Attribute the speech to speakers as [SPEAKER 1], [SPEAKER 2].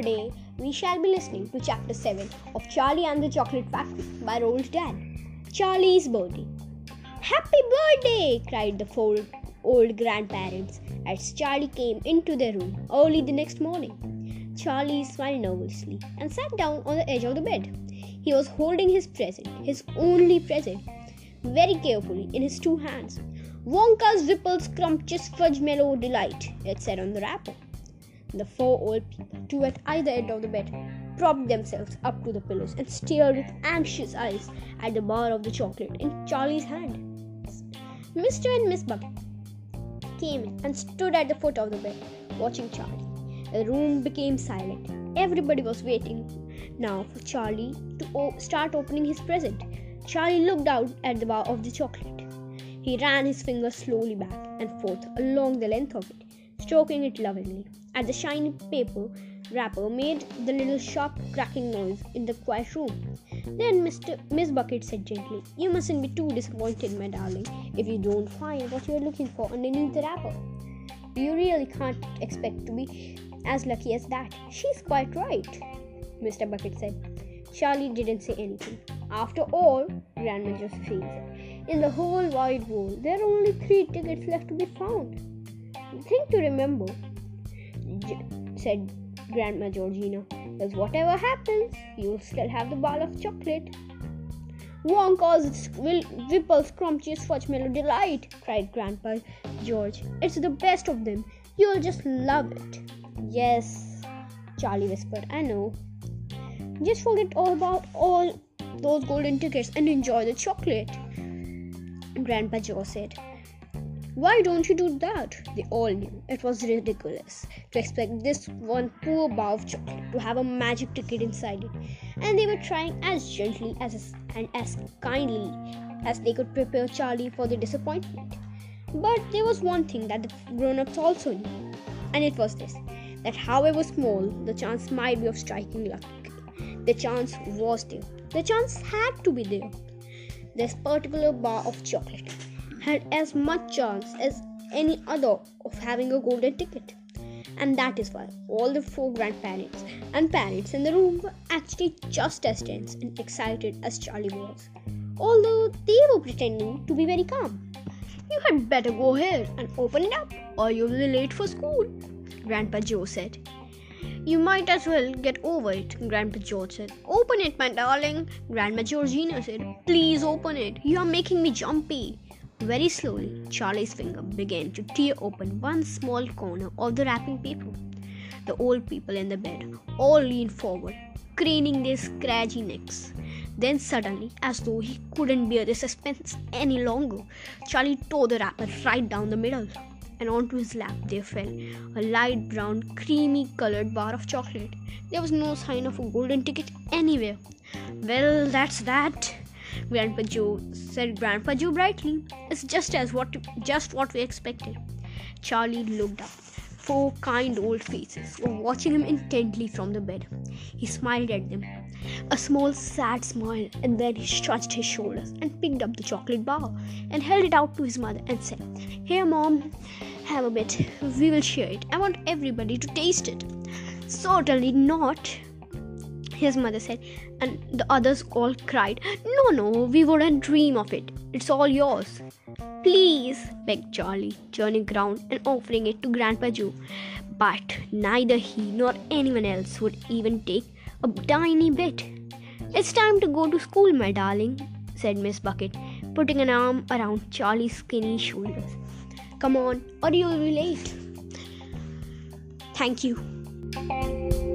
[SPEAKER 1] Today, we shall be listening to chapter 7 of Charlie and the Chocolate Factory by Roald Dahl. Charlie's birthday. Happy birthday! cried the four old grandparents as Charlie came into their room early the next morning. Charlie smiled nervously and sat down on the edge of the bed. He was holding his present, his only present, very carefully in his two hands. Wonka's Whipple-Scrumptious Fudgemallow Delight, it said on the wrapper. The four old people, two at either end of the bed, propped themselves up to the pillows and stared with anxious eyes at the bar of the chocolate in Charlie's hand. Mr. and Miss Bucket came in and stood at the foot of the bed, watching Charlie. The room became silent. Everybody was waiting now for Charlie to o- start opening his present. Charlie looked out at the bar of the chocolate. He ran his fingers slowly back and forth along the length of it, stroking it lovingly as the shiny paper wrapper made the little sharp cracking noise in the quiet room. Then Mr. Miss Bucket said gently, You mustn't be too disappointed, my darling, if you don't find what you're looking for underneath the wrapper. You really can't expect to be as lucky as that. She's quite right, Mr. Bucket said. Charlie didn't say anything. After all, Grandma Josephine said, in the whole wide world, there are only three tickets left to be found. The thing to remember, said Grandma Georgina, is whatever happens, you'll still have the ball of chocolate. Wonka's Whipple-Scrumptious Fudgemallow Delight, cried Grandpa George. It's the best of them. You'll just love it. Yes, Charlie whispered. I know. Just forget all about all those golden tickets and enjoy the chocolate. Grandpa Joe said. Why don't you do that? They all knew it was ridiculous to expect this one poor bar of chocolate to have a magic ticket inside it, and they were trying as gently as and as kindly as they could prepare Charlie for the disappointment. But there was one thing that the grown-ups also knew, and it was this: that however small the chance might be of striking lucky, the chance was there. The chance had to be there. This particular bar of chocolate had as much chance as any other of having a golden ticket. And that is why all the four grandparents and parents in the room were actually just as tense and excited as Charlie was, although they were pretending to be very calm. You had better go ahead and open it up, or you'll be late for school, Grandpa Joe said. You might as well get over it, Grandpa George said. Open it, my darling, Grandma Georgina said. Please open it. You are making me jumpy. Very slowly, Charlie's finger began to tear open one small corner of the wrapping paper. The old people in the bed all leaned forward, craning their scratchy necks. Then suddenly, as though he couldn't bear the suspense any longer, Charlie tore the wrapper right down the middle, and onto his lap there fell a light brown, creamy colored bar of chocolate. There was no sign of a golden ticket anywhere. Well, that's that, Grandpa Joe said Grandpa Joe brightly. It's just as what just what we expected. Charlie looked up. Four kind old faces were watching him intently from the bed. He smiled at them, a small sad smile, and then he shrugged his shoulders and picked up the chocolate bar and held it out to his mother and said, Here, mom, have a bit. We will share it. I want everybody to taste it. Certainly not, his mother said, and the others all cried, No, no, we wouldn't dream of it. It's all yours. Please, begged Charlie, turning round and offering it to Grandpa Joe. But neither he nor anyone else would even take a tiny bit. It's time to go to school, my darling, said Miss Bucket, putting an arm around Charlie's skinny shoulders. Come on, or you'll be late. Thank you.